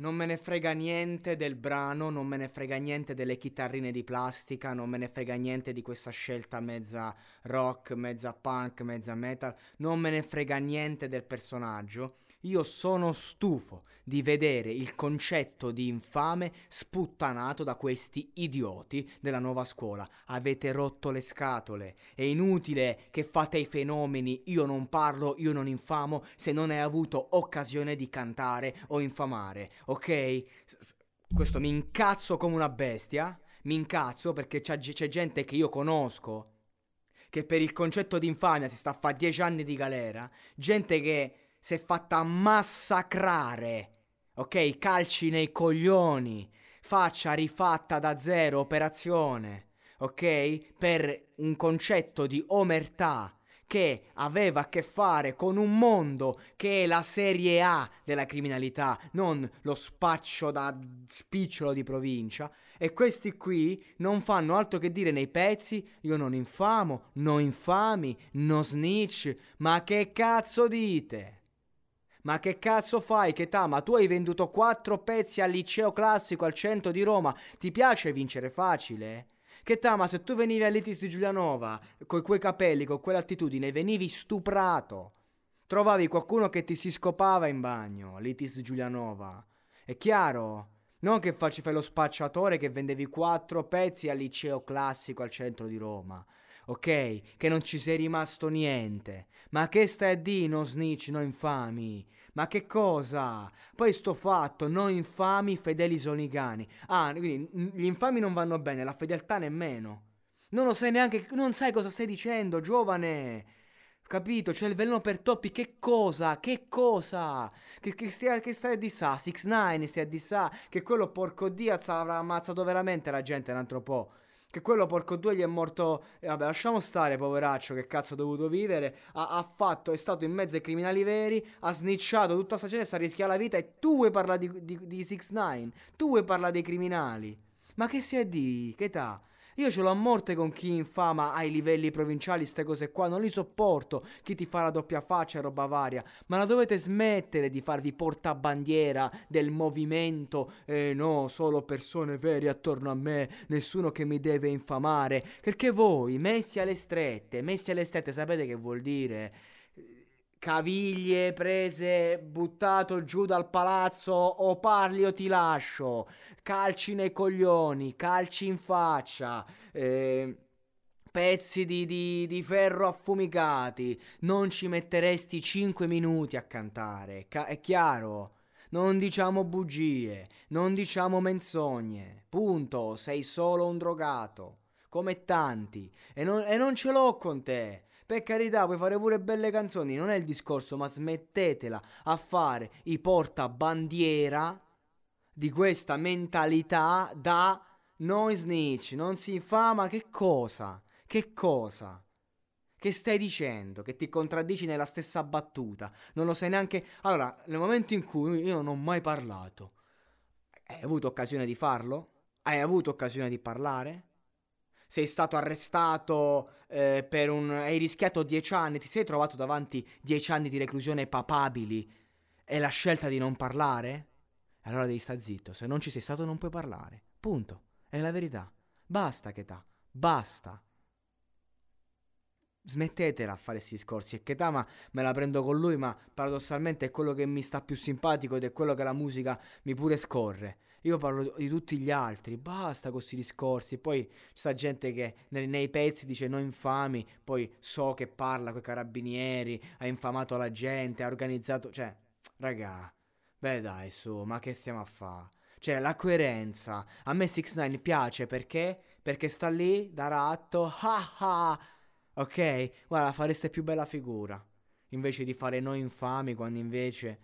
Non me ne frega niente del brano, non me ne frega niente delle chitarrine di plastica, non me ne frega niente di questa scelta mezza rock, mezza punk, mezza metal, non me ne frega niente del personaggio. Io sono stufo di vedere il concetto di infame sputtanato da questi idioti della nuova scuola. Avete rotto le scatole. È inutile che fate i fenomeni. Io non parlo, io non infamo se non hai avuto occasione di cantare o infamare, ok? Questo mi incazzo come una bestia. Mi incazzo perché c'è, c'è gente che io conosco che per il concetto di infamia si sta a fare dieci anni di galera. Gente che si è fatta massacrare, ok? Calci nei coglioni, faccia rifatta da zero operazione, ok? Per un concetto di omertà che aveva a che fare con un mondo che è la serie A della criminalità, non lo spaccio da spicciolo di provincia. E questi qui non fanno altro che dire nei pezzi: io non infamo, no infami, no snitch. Ma che cazzo dite? Ma che cazzo fai, che ma tu hai venduto quattro pezzi al liceo classico al centro di Roma. Ti piace vincere facile? Che ma se tu venivi all'Itis di Giulianova, coi quei capelli, con quell'attitudine, venivi stuprato. Trovavi qualcuno che ti si scopava in bagno, all'Itis di Giulianova. È chiaro? Non che facci fai lo spacciatore che vendevi quattro pezzi al liceo classico al centro di Roma ok? Che non ci sei rimasto niente. Ma che stai a dire, no snitch, no infami? Ma che cosa? Poi sto fatto, no infami, fedeli sono i cani. Ah, quindi gli infami non vanno bene, la fedeltà nemmeno. Non lo sai neanche, non sai cosa stai dicendo, giovane. Capito? C'è il veleno per toppi. Che cosa? Che cosa? Che, che, stia, che stai a dissà? 6 9 stai a dissà? Che quello porco Diaz avrà ammazzato veramente la gente un altro po'. Che quello porco due gli è morto. E vabbè, lasciamo stare, poveraccio, che cazzo ha dovuto vivere. Ha, ha, fatto, è stato in mezzo ai criminali veri. Ha snitchato tutta sta gente, sta rischiando la vita. E tu vuoi parlare di, di, di 6 9 Tu vuoi parlare dei criminali. Ma che si è di? Che età? Io ce l'ho a morte con chi infama ai livelli provinciali ste cose qua, non li sopporto. Chi ti fa la doppia faccia e roba varia. Ma la dovete smettere di farvi portabandiera del movimento. Eh no, solo persone vere attorno a me, nessuno che mi deve infamare. Perché voi, messi alle strette, messi alle strette, sapete che vuol dire? Caviglie prese, buttato giù dal palazzo, o parli o ti lascio, calci nei coglioni, calci in faccia, eh, pezzi di, di, di, ferro affumicati, non ci metteresti 5 minuti a cantare, Ca- è chiaro? Non diciamo bugie, non diciamo menzogne, punto, sei solo un drogato, come tanti, e non, e non ce l'ho con te. Per carità, puoi fare pure belle canzoni, non è il discorso, ma smettetela a fare i portabandiera di questa mentalità da noi snitch, non si infama, che cosa? Che cosa? Che stai dicendo? Che ti contraddici nella stessa battuta? Non lo sai neanche... Allora, nel momento in cui io non ho mai parlato, hai avuto occasione di farlo? Hai avuto occasione di parlare? Sei stato arrestato eh, per un... hai rischiato dieci anni, ti sei trovato davanti dieci anni di reclusione papabili e la scelta di non parlare? Allora devi stare zitto, se non ci sei stato non puoi parlare. Punto. È la verità. Basta, Ketà. Basta. Smettetela a fare questi discorsi. E Ketama me la prendo con lui, ma paradossalmente è quello che mi sta più simpatico ed è quello che la musica mi pure scorre. Io parlo di tutti gli altri, basta con questi discorsi. Poi c'è sta gente che nei, nei, pezzi dice no infami, poi so che parla con i carabinieri, ha infamato la gente, ha organizzato... Cioè, raga, beh dai su, ma che stiamo a fare? Cioè, la coerenza. A me 6 9 piace perché? Perché sta lì da ratto, ah ah, ok? Guarda, fareste più bella figura. Invece di fare noi infami, quando invece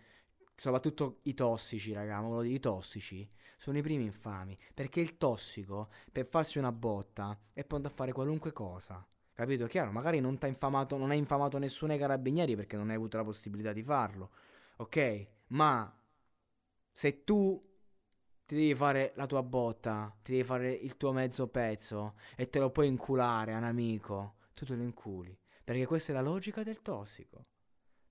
soprattutto i tossici, raga, i tossici sono i primi infami, perché il tossico per farsi una botta è pronto a fare qualunque cosa. Capito? Chiaro, magari non ti infamato, non hai infamato nessuno ai carabinieri perché non hai avuto la possibilità di farlo. Ok? Ma se tu ti devi fare la tua botta, ti devi fare il tuo mezzo pezzo e te lo puoi inculare a un amico, tu te lo inculi. Perché questa è la logica del tossico.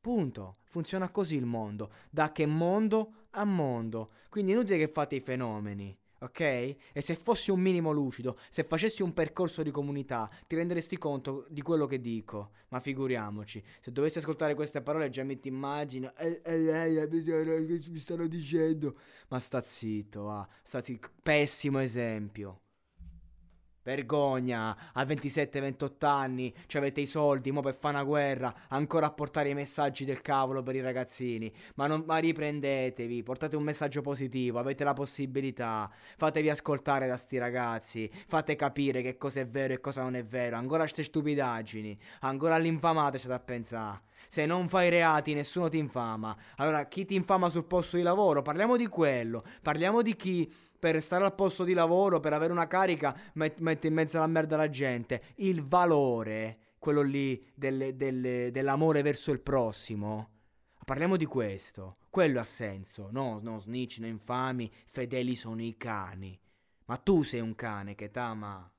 Punto. Funziona così il mondo. Da che mondo a mondo. Quindi è inutile che fate i fenomeni. Ok? E se fossi un minimo lucido, se facessi un percorso di comunità, ti renderesti conto di quello che dico. Ma figuriamoci, se dovessi ascoltare queste parole già mi ti immagino. Eh, eh, eh, mi stanno dicendo. Ma sta zitto, va. Sta zitto. Pessimo esempio. Vergogna, a 27-28 anni, ci avete i soldi, mo per fare una guerra, ancora a portare i messaggi del cavolo per i ragazzini. Ma, non, ma riprendetevi, portate un messaggio positivo, avete la possibilità. Fatevi ascoltare da sti ragazzi, fate capire che cosa è vero e cosa non è vero. Ancora ste stupidaggini, ancora all'infamate c'è da pensare. Se non fai reati nessuno ti infama. Allora chi ti infama sul posto di lavoro? Parliamo di quello, parliamo di chi per stare al posto di lavoro, per avere una carica, met- mette in mezzo alla merda la gente. Il valore, quello lì del, del, dell'amore verso il prossimo. Parliamo di questo. Quello ha senso. No, no, snitch, no infami, fedeli sono i cani. Ma tu sei un cane che t'ama.